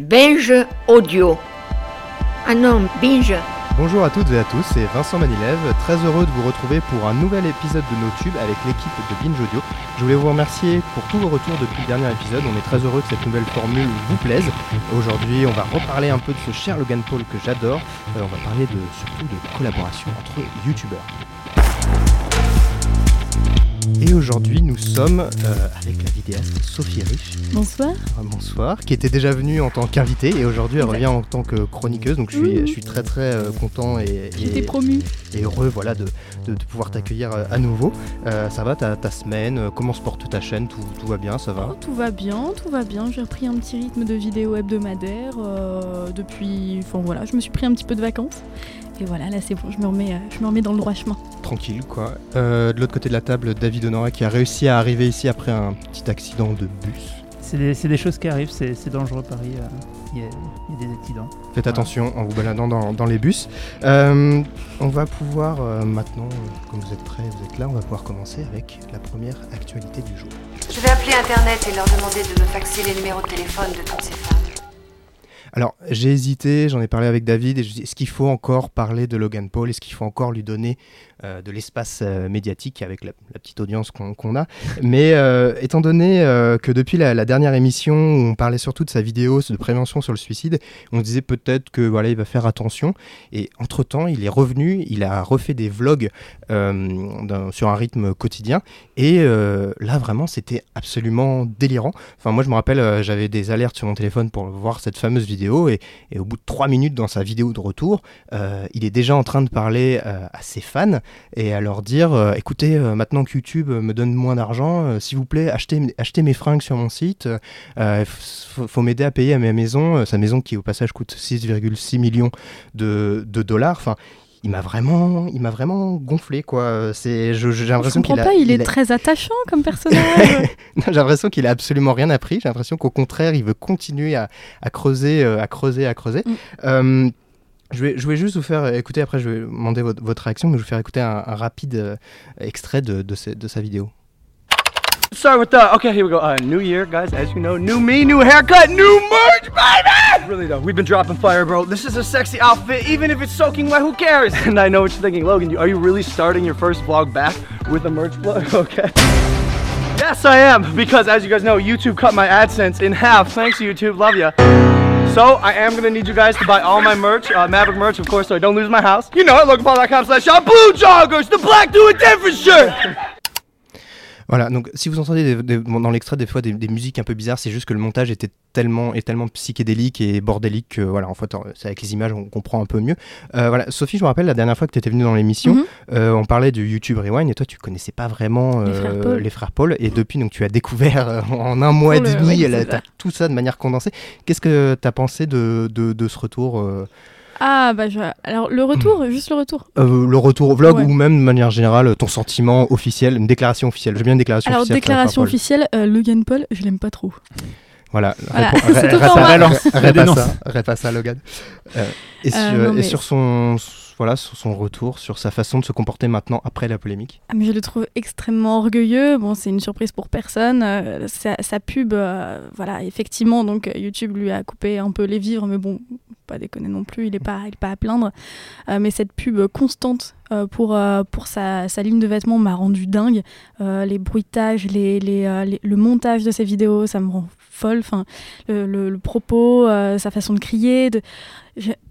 Binge Audio. Ah non, Binge. Bonjour à toutes et à tous, c'est Vincent Manilève, très heureux de vous retrouver pour un nouvel épisode de NoTube avec l'équipe de Binge Audio. Je voulais vous remercier pour tous vos retours depuis le dernier épisode, on est très heureux que cette nouvelle formule vous plaise. Aujourd'hui on va reparler un peu de ce cher Logan Paul que j'adore, Euh, on va parler de, surtout de collaboration entre youtubeurs. Et aujourd'hui nous sommes euh, avec la vidéaste Sophie Rich, Bonsoir. Euh, bonsoir, qui était déjà venue en tant qu'invitée et aujourd'hui elle revient en tant que chroniqueuse, donc je suis, je suis très très euh, content et, heureux voilà, de, de- de pouvoir t'accueillir euh, à nouveau. Euh, ça va ta, ta semaine Comment se porte ta chaîne? Tout, tout va bien Ça va? Oh, tout va bien, tout va bien. J'ai repris un petit rythme de vidéo hebdomadaire depuis. Enfin voilà, je me suis pris un petit peu de vacances. Et voilà, là c'est bon, je me remets, euh, je me remets dans le droit chemin. Tranquille quoi. Euh, de l'autre côté de la table, David Honora qui a réussi à arriver ici après un petit accident de bus. C'est des, c'est des choses qui arrivent, c'est c'est dangereux Paris, euh, il y, a- il y a des accidents. Faites attention en vous baladant dans, dans les bus. Euh, on va pouvoir euh, maintenant, comme vous êtes prêts, vous êtes là, on va pouvoir commencer avec la première actualité du jour. Je vais appeler Internet et leur demander de me faxer les numéros de téléphone de toutes ces femmes. Alors, j'ai hésité, j'en ai parlé avec David, et je dis, est-ce qu'il faut encore parler de Logan Paul? Est-ce qu'il faut encore lui donner euh, de l'espace euh, médiatique avec la, petite audience qu'on a Mais euh, étant donné que depuis la, dernière émission, où on parlait surtout de sa vidéo de prévention sur le suicide, on se disait peut-être que voilà, il va faire attention. Et entre-temps, il est revenu, il a refait des vlogs sur un rythme quotidien. Et là, vraiment, c'était absolument délirant. Enfin, moi, je me rappelle, j'avais des alertes sur mon téléphone pour voir cette fameuse vidéo. Et, et au bout de trois minutes dans sa vidéo de retour, il est déjà en train de parler à ses fans et à leur dire euh, écoutez, euh, maintenant que YouTube euh, me donne moins d'argent, s'il vous plaît, achetez, achetez mes fringues sur mon site. Il faut, faut m'aider à payer à ma maison. sa maison qui, au passage, coûte 6,6 millions de, de dollars. Enfin, il m'a vraiment, il m'a vraiment gonflé quoi. C'est, je- j'ai l'impression comprends qu'il a, pas, il est a- très attachant comme personnage. j'ai l'impression qu'il a absolument rien appris. J'ai l'impression qu'au contraire, il veut continuer à, à creuser, à creuser, à creuser. Mm. Euh, je vais, je vais juste vous faire écouter, après je vais demander votre, réaction, mais je vais vous faire écouter un, rapide euh, extrait de, sa vidéo. Start with the okay. Here we go. Uh, new year, guys. As you know, new me, new haircut, new merch, baby. Really though, we've been dropping fire, bro. This is a sexy outfit, even if it's soaking wet. Who cares? And I know what you're thinking, Logan. Are you really starting your first vlog back with a merch vlog? Okay. Yes, I am. Because as you guys know, YouTube cut my AdSense in half. Thanks, YouTube. Love ya. So I am gonna need you guys to buy all my merch, uh, Maverick merch, of course, so I don't lose my house. You know it. LoganPaul.com slash shop. Blue joggers, the black it different shirt. Voilà, donc si vous entendez des- des- dans l'extrait des fois des, des musiques un peu bizarres, c'est juste que le montage était tellement, est tellement psychédélique et bordélique que voilà, en fait, c'est avec les images on comprend un peu mieux. Euh, voilà, Sophie, je me rappelle la dernière fois que tu étais venue dans l'émission, Mhm. euh, on parlait du YouTube Rewind et toi tu connaissais pas vraiment Les euh, frères Paul. les frères Paul et depuis donc tu as découvert en un mois et demi tout ça de manière condensée. Qu'est-ce que tu as pensé de, de, de ce retour ah bah je... alors le retour, juste le retour. euh, le retour au vlog Ouais. ou même de manière générale ton sentiment officiel, une déclaration officielle. J'aime bien une déclaration Alors officielle. frères déclaration officielle, euh, Logan Paul, je l'aime pas trop. Voilà, Voilà. ré- ré- répasse dénonce. ça, répasse ça, Logan. Euh, et, sur, et sur son voilà sur son retour, sur sa façon de se comporter maintenant après la polémique. Ah, mais je le trouve extrêmement orgueilleux. Bon, c'est une surprise pour personne. Euh, sa, pub, euh, voilà, effectivement, donc YouTube lui a coupé un peu les vivres, mais bon, pas déconner non plus, il est pas, il est pas à plaindre. Euh, mais cette pub constante pour, pour sa, ligne de vêtements m'a rendu dingue. Les bruitages, les, les, le montage de ses vidéos, ça me rend folle. Enfin, le, le- propos, sa façon de crier. De...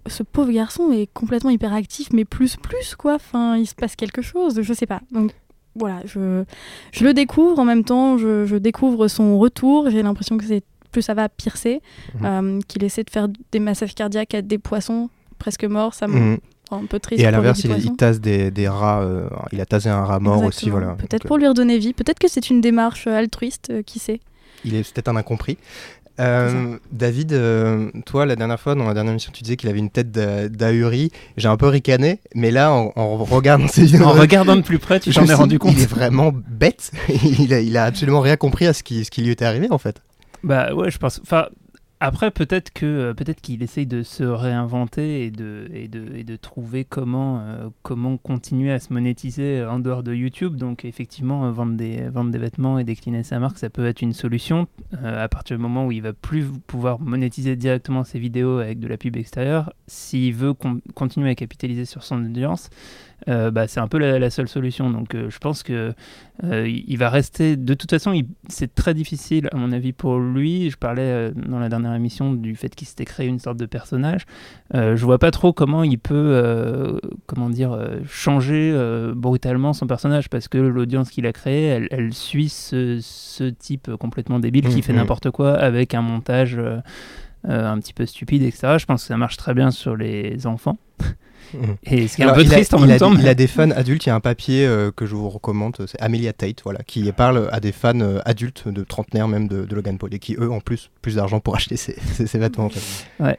Ce pauvre garçon est complètement hyperactif, mais plus, plus, quoi. Enfin, il se passe quelque chose, je sais pas. Donc, voilà, je, je le découvre en même temps, je, je découvre son retour. J'ai l'impression que c'est plus ça va, pire c'est. Mhm. Euh, qu'il essaie de faire des massages cardiaques à des poissons presque morts, ça me Mhm. rend un peu triste. Et à l'inverse, il, il tasse des, des rats. euh, il a tasé un rat mort aussi, voilà. Peut-être pour lui redonner vie. Peut-être que c'est une démarche euh, altruiste, euh, qui sait. euh, il est peut-être un incompris. Euh, David, euh, toi, la dernière fois, dans la dernière émission, tu disais qu'il avait une tête d'a- d'ahuri. J'ai un peu ricané, mais là, en, en regardant ses vidéos, En regardant de plus près, tu t'en es rendu compte. Il est vraiment bête. il, a, il a absolument rien compris à ce qui, ce qui lui était arrivé, en fait. Bah ouais, je pense. Enfin, après, peut-être que euh, peut-être qu'il essaye de se réinventer et de, et de, et de trouver comment, euh, comment continuer à se monétiser en dehors de YouTube. Donc, effectivement, euh, vendre, des, vendre des vêtements et décliner sa marque, ça peut être une solution. Euh, à partir du moment où il va plus pouvoir monétiser directement ses vidéos avec de la pub extérieure, s'il veut con- continuer à capitaliser sur son audience, euh, bah, c'est un peu la, la seule solution. Donc, euh, je pense que euh, il va rester. De toute façon, c'est très difficile, à mon avis, pour lui. Je parlais dans la dernière émission du fait qu'il s'était créé une sorte de personnage. Je vois pas trop comment il peut, comment dire, changer brutalement son personnage parce que l'audience qu'il a créée, elle, elle suit ce, ce type complètement débile qui Mhm. fait n'importe quoi avec un montage. Euh, un petit peu stupide, etc. Je pense que ça marche très bien sur les enfants. Mhm. Et ce qui est Alors, un peu a- triste en même a temps. Il a des fans adultes. Il y a un papier euh, que je vous recommande. C'est Amelia Tate, voilà, qui parle à des fans euh, adultes, de trentenaires même de, de Logan Paul, et qui eux ont plus plus d'argent pour acheter ses, ses- ses vêtements. en fait. Ouais.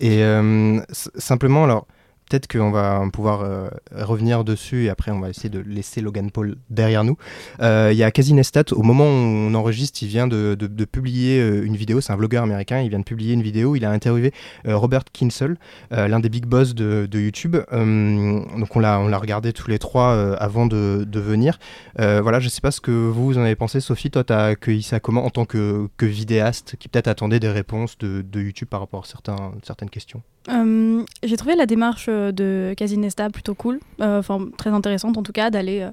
Et euh, simplement, alors peut-être qu'on va pouvoir euh, revenir dessus et après on va essayer de laisser Logan Paul derrière nous. Euh, Il y a Casinestat, au moment où on enregistre, il vient de, publier euh, une vidéo, c'est un vlogueur américain, il vient de publier une vidéo, il a interviewé Robert Kinsel, l'un des big boss de, YouTube. Donc on l'a on l'a regardé tous les trois avant de, venir. Voilà, je sais pas ce que vous, en avez pensé. Sophie, toi, tu as accueilli ça comment en tant que, vidéaste qui peut-être attendait des réponses de, de YouTube par rapport à certains, certaines questions? Euh, j'ai trouvé la démarche euh, de Casinesta plutôt cool, euh, enfin très intéressante en tout cas, d'aller euh,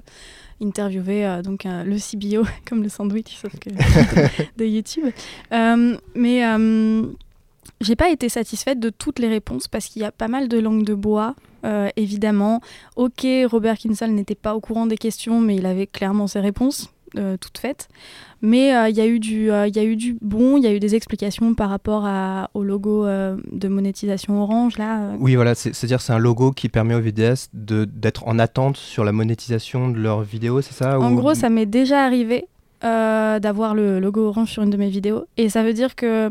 interviewer donc le CBO comme le sandwich sauf que de YouTube. Mais j'ai pas été satisfaite de toutes les réponses parce qu'il y a pas mal de langue de bois. évidemment, ok, Robert Kinsale n'était pas au courant des questions, mais il avait clairement ses réponses euh, toutes faites. Mais euh, il y, a eu du, euh, y a eu du bon, il y a eu des explications par rapport à, au logo euh, de monétisation Orange. Là. Oui, voilà, c'est- c'est-à-dire c'est un logo qui permet aux vidéastes d'être en attente sur la monétisation de leurs vidéos, c'est ça En ou- gros, ça m'est déjà arrivé d'avoir le logo Orange sur une de mes vidéos. Et ça veut dire que,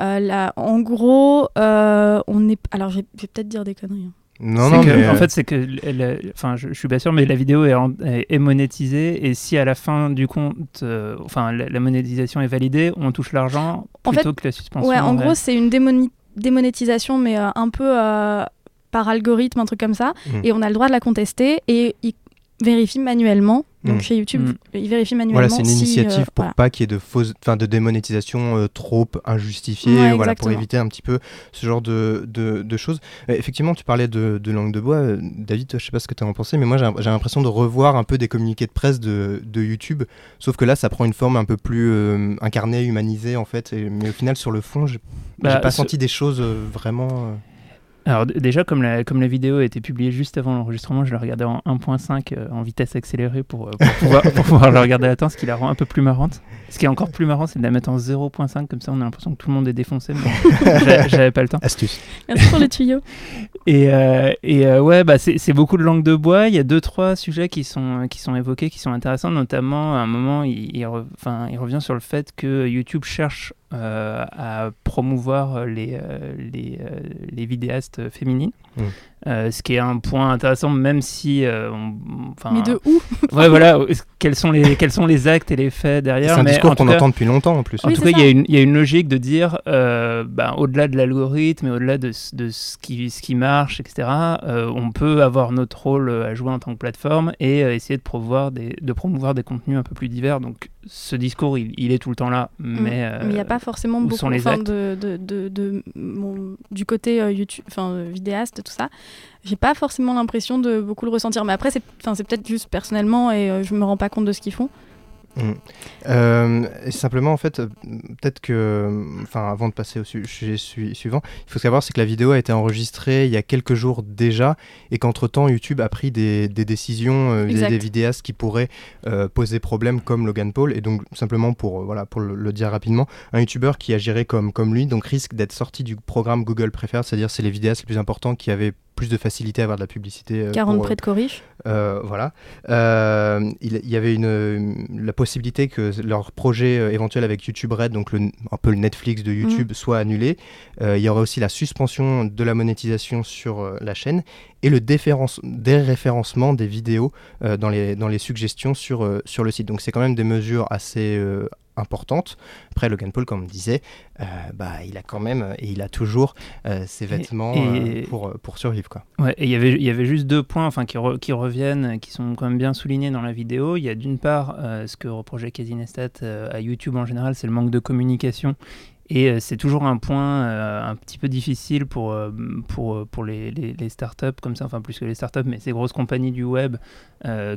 euh, là, en gros, euh, on est. Alors, je vais je vais peut-être dire des conneries. hein. Non, non, que, mais en euh, fait, c'est que, elle- enfin, je, je suis pas sûr, mais la vidéo est, en- est- est monétisée et si à la fin du compte, euh, enfin, la, la monétisation est validée, on touche l'argent En plutôt que la suspension. Ouais, en ouais. gros, c'est une démoni- démonétisation, mais euh, un peu euh, par algorithme, un truc comme ça. Mm. Et on a le droit de la contester et ils vérifient manuellement. Donc, Mm. chez YouTube, Mm. ils vérifient manuellement. voilà, c'est une si, euh, initiative pour voilà. pas qu'il y ait de fausses, enfin de démonétisation euh, trop injustifiée, Ouais, voilà, pour éviter un petit peu ce genre de, de, de choses. Euh, effectivement, tu parlais de, de langue de bois, euh, David, je sais pas ce que tu en pensé, mais moi j'ai j'ai l'impression de revoir un peu des communiqués de presse de, de YouTube, sauf que là ça prend une forme un peu plus euh, incarnée, humanisée en fait, et- mais au final sur le fond, j'ai Bah, pas ce- senti des choses euh, vraiment. Alors déjà, comme la, comme la vidéo a été publiée juste avant l'enregistrement, je la regardais en 1.5 euh, en vitesse accélérée pour, euh, pour, pouvoir, pour pouvoir la regarder à temps, ce qui la rend un peu plus marrante. Ce qui est encore plus marrant, c'est de la mettre en 0.5, comme ça on a l'impression que tout le monde est défoncé, mais j'a- j'avais pas le temps. Astuce. Merci pour le tuyau. Et, euh, et euh, ouais, bah c'est beaucoup de langue de bois. Il y a deux, trois sujets qui sont, qui sont évoqués, qui sont intéressants. Notamment, à un moment, il, il, re- enfin, il revient sur le fait que YouTube cherche à promouvoir les, euh, les, euh, les vidéastes féminines. Mm. Euh, ce qui est un point intéressant, même si. euh, on- enfin, Mais de où Ouais, voilà. Quels sont, les, quels sont les actes et les faits derrière C'est un mais en discours tout qu'on cas- entend depuis longtemps en plus. en Oui, tout cas, il y, a ça. une- il y a une logique de dire, euh, ben, au-delà de l'algorithme et au-delà de, ce- de ce, qui, ce qui marche, etc., euh, on peut avoir notre rôle à jouer en tant que plateforme et euh, essayer de promouvoir, des, de promouvoir des contenus un peu plus divers. Donc, ce discours, il, il est tout le temps là, mais... euh, Mm. Mais il n'y a pas forcément beaucoup les de, de, de, du côté euh, YouTube, enfin vidéaste, tout ça. J'ai pas forcément l'impression de beaucoup le ressentir. Mais après, c'est peut-être juste personnellement et euh, je me rends pas compte de ce qu'ils font. Mm. Euh, et simplement, en fait, euh, peut-être que, enfin, avant de passer au su- sujet sui- suivant, il faut savoir c'est que la vidéo a été enregistrée il y a quelques jours déjà, et qu'entre temps, YouTube a pris des, des décisions euh, Exact. des vidéastes qui pourraient euh, poser problème, comme Logan Paul. Et donc, simplement pour, voilà, pour le, le dire rapidement, un YouTuber qui agirait comme, comme lui, donc risque d'être sorti du programme Google Preferred, c'est-à-dire c'est les vidéastes les plus importants qui avaient plus de facilité à avoir de la publicité. euh, 40 pour, euh, près de euh, voilà. Euh, il, y avait une, euh, la possibilité que leur projet euh, éventuel avec YouTube Red, donc le, un peu le Netflix de YouTube, soit annulé. Il y aurait aussi la suspension de la monétisation sur la chaîne. Et le déréférencement des vidéos euh, dans, les, dans les suggestions sur, euh, sur le site. Donc c'est quand même des mesures assez euh, importantes. Après, Logan Paul, comme on disait, bah, il a quand même et il a toujours ses vêtements et- pour, pour survivre. Quoi. Ouais, et il y avait- il y avait juste deux points qui, re- qui reviennent, qui sont quand même bien soulignés dans la vidéo. Il y a d'une part ce que reprochait Casey Neistat euh, à YouTube en général, c'est le manque de communication. Et euh, c'est toujours un point euh, un petit peu difficile pour, euh, pour, pour les, les, startups comme ça, enfin plus que les startups, mais ces grosses compagnies du web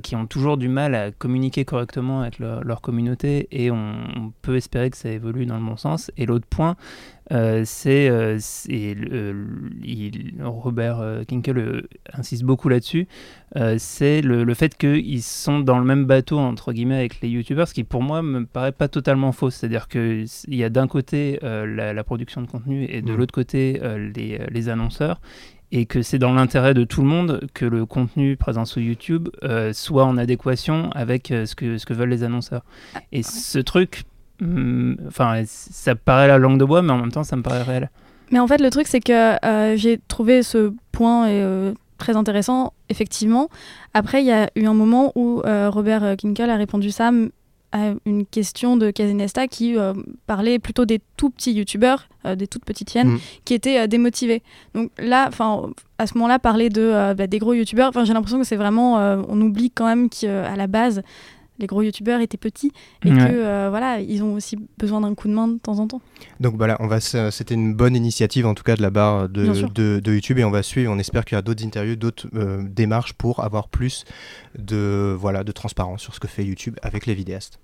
qui ont toujours du mal à communiquer correctement avec leur, communauté et on, peut espérer que ça évolue dans le bon sens. Et l'autre point, c'est euh, c'est il- Robert euh, Kinkel euh, insiste beaucoup là-dessus, euh, c'est le, le fait qu'ils sont dans le même bateau entre guillemets avec les youtubeurs, ce qui pour moi me paraît pas totalement faux. C'est-à-dire qu'il y a d'un côté euh, la, la production de contenu et de Mhm. l'autre côté euh, les, les annonceurs. Et que c'est dans l'intérêt de tout le monde que le contenu présent sur YouTube euh, soit en adéquation avec euh, ce, que, ce que veulent les annonceurs. Et ce truc, enfin, ça paraît la langue de bois, mais en même temps, ça me paraît réel. Mais en fait, le truc, c'est que euh, j'ai trouvé ce point euh, très intéressant, effectivement. Après, il y a eu un moment où euh, Robert Kinkel a répondu ça à une question de Kazinesta qui euh, parlait plutôt des tout petits youtubeurs, euh, des toutes petites hyènes, Mm. qui étaient euh, démotivés. Donc là, enfin, à ce moment-là, parler de, euh, bah, des gros youtubeurs, enfin, j'ai l'impression que c'est vraiment, euh, on oublie quand même qu'à la base, les gros youtubeurs étaient petits et Ouais. que euh, voilà, ils ont aussi besoin d'un coup de main de temps en temps. Donc voilà, on va, c'était une bonne initiative en tout cas de la barre de YouTube et on va suivre. On espère qu'il y a d'autres interviews, d'autres euh, démarches pour avoir plus de voilà de transparence sur ce que fait YouTube avec les vidéastes.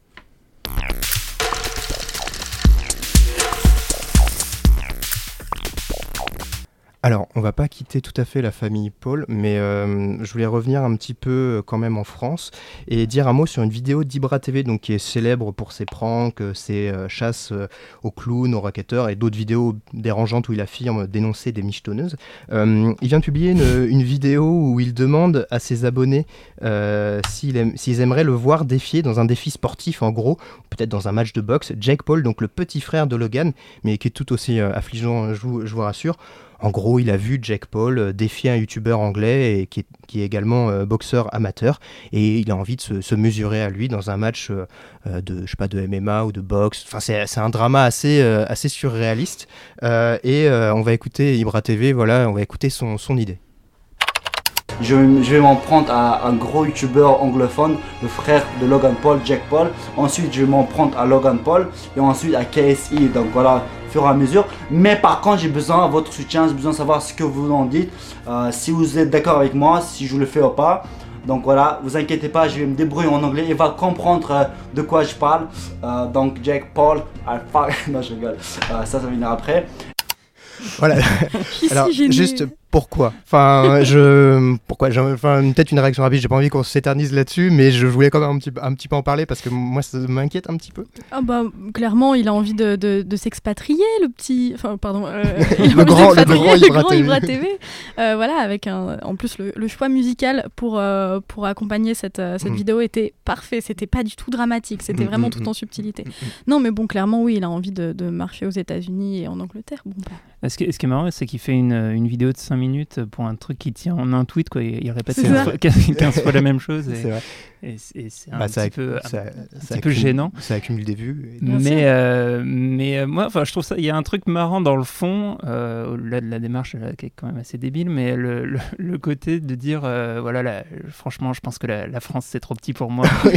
Alors, on va pas quitter tout à fait la famille Paul, mais euh, je voulais revenir un petit peu euh, quand même en France et dire un mot sur une vidéo d'Ibra TV, donc qui est célèbre pour ses pranks, euh, ses chasses aux clowns, aux racketteurs et d'autres vidéos dérangeantes où il affirme dénoncer des michetonneuses. Il vient de publier une, vidéo où il demande à ses abonnés s'ils aimeraient le voir défier dans un défi sportif, en gros, peut-être dans un match de boxe, Jake Paul, donc le petit frère de Logan, mais qui est tout aussi affligeant, je vous rassure. En gros, il a vu Jake Paul euh, défier un youtubeur anglais et qui est, également euh, boxeur amateur et il a envie de se, mesurer à lui dans un match euh, de je sais pas de MMA ou de boxe. Enfin, c'est un drama assez assez surréaliste et on va écouter Ibra TV. Voilà, on va écouter son, son idée. Je, je vais m'en prendre à un gros youtubeur anglophone, le frère de Logan Paul, Jack Paul. Ensuite, je vais m'en prendre à Logan Paul et ensuite à KSI. Donc voilà, au fur et à mesure. Mais par contre, j'ai besoin de votre soutien, j'ai besoin de savoir ce que vous en dites. Euh, si vous êtes d'accord avec moi, si je le fais ou pas. Donc voilà, vous inquiétez pas, je vais me débrouiller en anglais et va comprendre euh, de quoi je parle. Euh, donc Jack Paul, fuck- non je rigole, Euh, ça ça venir après. Voilà. Alors juste pourquoi? Enfin, je pourquoi? Enfin, peut-être une réaction rapide. J'ai pas envie qu'on s'éternise là-dessus, mais je voulais quand même un petit, peu- un petit peu en parler parce que moi ça m'inquiète un petit peu. Ah bah, clairement, il a envie de, de, de s'expatrier, le petit... Enfin, pardon. euh, il a Le envie de grand- le s'expatrier, grand le Ibra grand TV. Ibra TV. Euh, voilà, avec un, en plus le, le choix musical pour, euh, pour accompagner cette, euh, cette Mm. vidéo était parfait. C'était pas du tout dramatique, c'était Mm, vraiment mm, tout en subtilité. Non, mais bon, clairement, oui, il a envie de, de marcher aux États-Unis et en Angleterre. Bon, bah, Ce qui, ce qui est marrant, c'est qu'il fait une, une vidéo de 5 minutes pour un truc qui tient en un tweet. Quoi. Il, répète C'est 15 ça. fois, 15 15 fois la même chose. C'est Et, c'est un petit peu, ça- un ça petit peu accumule- gênant. Ça accumule des vues. et-. Mais, euh, mais euh, moi, enfin, je trouve ça. Il y a un truc marrant dans le fond, euh, au-delà de la démarche qui est quand même assez débile, mais le, le, le côté de dire, voilà, la- franchement, je pense que la, la France c'est trop petit pour moi.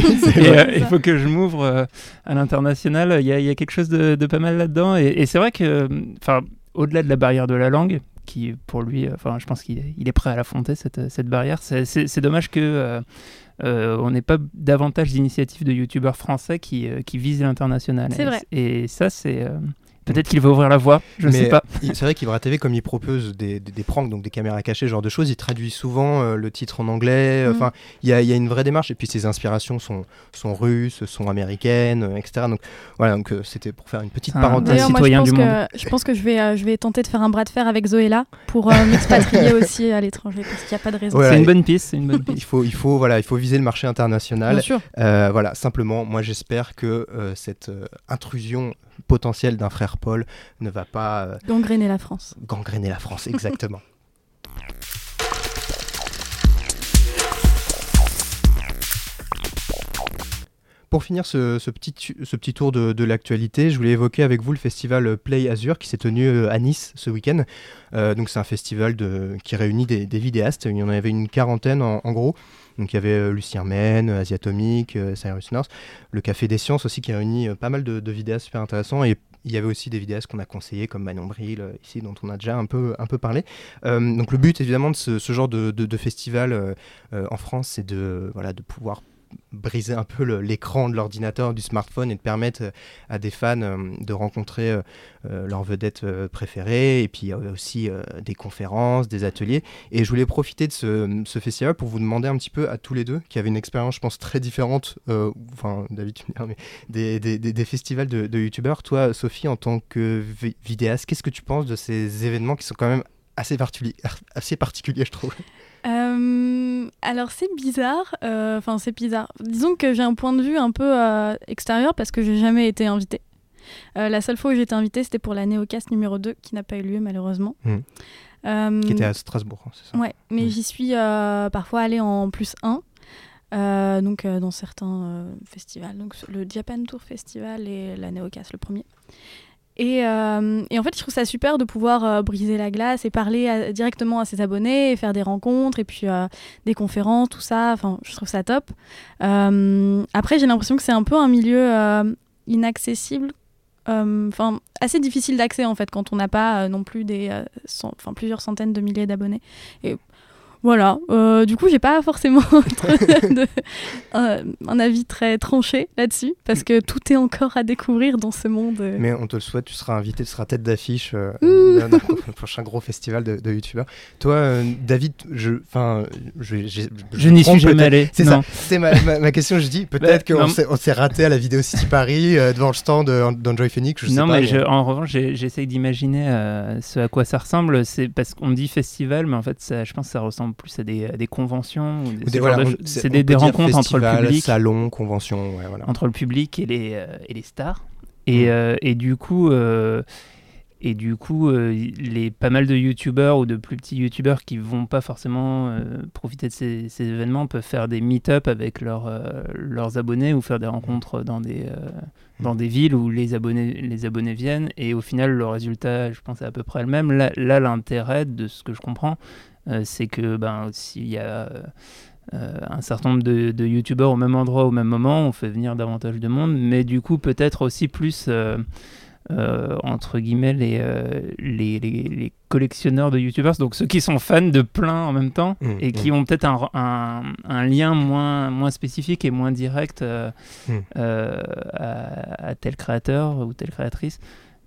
Il faut que je m'ouvre à l'international. Il y, a- il y a quelque chose de, de pas mal là-dedans. Et, et c'est vrai que, enfin, au-delà de la barrière de la langue, qui pour lui, euh, enfin, je pense qu'il est, il est prêt à l'affronter cette, cette barrière. C'est, dommage que euh, euh, on n'ait pas davantage d'initiatives de youtubeurs français qui, euh, qui visent l'international. C'est Et- vrai. Et, ça, c'est euh, peut-être qu'il va ouvrir la voie. Je ne sais pas. C'est vrai qu'Ibra TV, comme il propose des, des, des pranks, donc des caméras cachées, ce genre de choses, il traduit souvent euh, le titre en anglais. Mhm. Enfin, il y, a, il y a une vraie démarche. Et puis ses inspirations sont, sont russes, sont américaines, euh, etc. Donc voilà, donc euh, c'était pour faire une petite un- parenthèse. D'ailleurs, moi, je citoyen pense, du que, je pense que je vais, euh, je vais tenter de faire un bras de fer avec Zoéla pour euh, m'expatrier aussi à l'étranger parce qu'il n'y a pas de raison. Ouais. c'est une bonne piste. C'est une bonne piste. Il faut, il faut, voilà, il faut viser le marché international. Bien sûr. Euh, voilà, simplement, moi j'espère que euh, cette euh, intrusion potentiel d'un frère Paul ne va pas... Euh, gangréner la France. Gangréner la France, exactement. Pour finir ce, petit, tour de, l'actualité, je voulais évoquer avec vous le festival Play Azur qui s'est tenu euh, à Nice ce week-end. Euh, donc c'est un festival qui réunit des, vidéastes, il y en avait une quarantaine en gros. Donc il y avait euh, Lucien Men, euh, Asiatomic, euh, Cyrus North, le Café des Sciences aussi qui réunit pas mal de, de vidéastes super intéressants. Et il y avait aussi des vidéastes qu'on a conseillés comme Manon Bril ici dont on a déjà un peu, un peu parlé. Donc le but évidemment de ce, genre de, festival en France, c'est de, voilà, de pouvoir briser un peu l'écran de l'ordinateur, du smartphone et de permettre euh, à des fans euh, de rencontrer euh, leurs vedettes euh, préférées et puis aussi des conférences, des ateliers. Et je voulais profiter de ce, festival pour vous demander un petit peu à tous les deux, qui avaient une expérience, je pense, très différente, enfin, David, tu des, festivals de, de youtubeurs. Toi, Sophie, en tant que vi- vidéaste, qu'est-ce que tu penses de ces événements qui sont quand même assez, particuliers, assez particuliers, je trouve? Euh, alors c'est bizarre, euh, enfin c'est bizarre. Disons que j'ai un point de vue un peu euh, extérieur parce que j'ai jamais été invitée. La seule fois où j'ai été invitée, c'était pour la Néocast numéro 2 qui n'a pas eu lieu malheureusement. Euh, Qui était à Strasbourg, hein, c'est ça Ouais, mais Mm. j'y suis parfois allée en plus 1. euh, donc dans certains festivals, donc le Japan Tour Festival et la Neocast le premier. Et, euh, et en fait, je trouve ça super de pouvoir euh, briser la glace et parler directement à ses abonnés, et faire des rencontres et puis euh, des conférences, tout ça. Enfin, je trouve ça top. Après, j'ai l'impression que c'est un peu un milieu inaccessible. Enfin, assez difficile d'accès en fait quand on n'a pas non plus des, plusieurs centaines de milliers d'abonnés. Voilà. Euh, du coup, j'ai pas forcément de- un, un avis très tranché là-dessus parce que tout est encore à découvrir dans ce monde. euh. Mais on te le souhaite, tu seras invité, tu seras tête d'affiche euh, Ouh. d'un- d'un prochain gros festival de, de youtubeurs. Toi, euh, David, je, enfin, je, je, Je n'y suis jamais peut-être. allé. C'est ça. C'est ma, ma, ma question. Je dis peut-être Bah, qu'on non. s'est- raté à la vidéo City Paris euh, devant le stand de- d'Enjoy Phoenix. Je sais non, pas, mais je- en revanche, j'essaye d'imaginer euh, ce à quoi ça ressemble. C'est parce qu'on dit festival, mais en fait, ça, je pense que ça ressemble plus à des, à des conventions. ou des- des- voilà, de c'est- des, rencontres entre le public, salon, convention, ouais, voilà. entre le public et les, euh, et les stars. Et, Mm. euh, et du coup, euh, et du coup, euh, les pas mal de youtubeurs ou de plus petits youtubeurs qui vont pas forcément euh, profiter de ces, ces événements peuvent faire des meet-up avec leurs, euh, leurs abonnés ou faire des rencontres dans des euh, dans des villes où les abonnés les abonnés viennent et au final le résultat, je pense, est à peu près le même. Là, l'intérêt de ce que je comprends, c'est que ben s'il y a euh, euh, un certain nombre de, de youtubeurs au même endroit au même moment, on fait venir davantage de monde, mais du coup peut-être aussi plus euh, euh, entre guillemets les, euh, les, les- les collectionneurs de youtubeurs, donc ceux qui sont fans de plein en même temps Mm, et qui mm. ont peut-être un, un, un lien moins, moins spécifique et moins direct euh, Mm. euh, à, à tel créateur ou telle créatrice.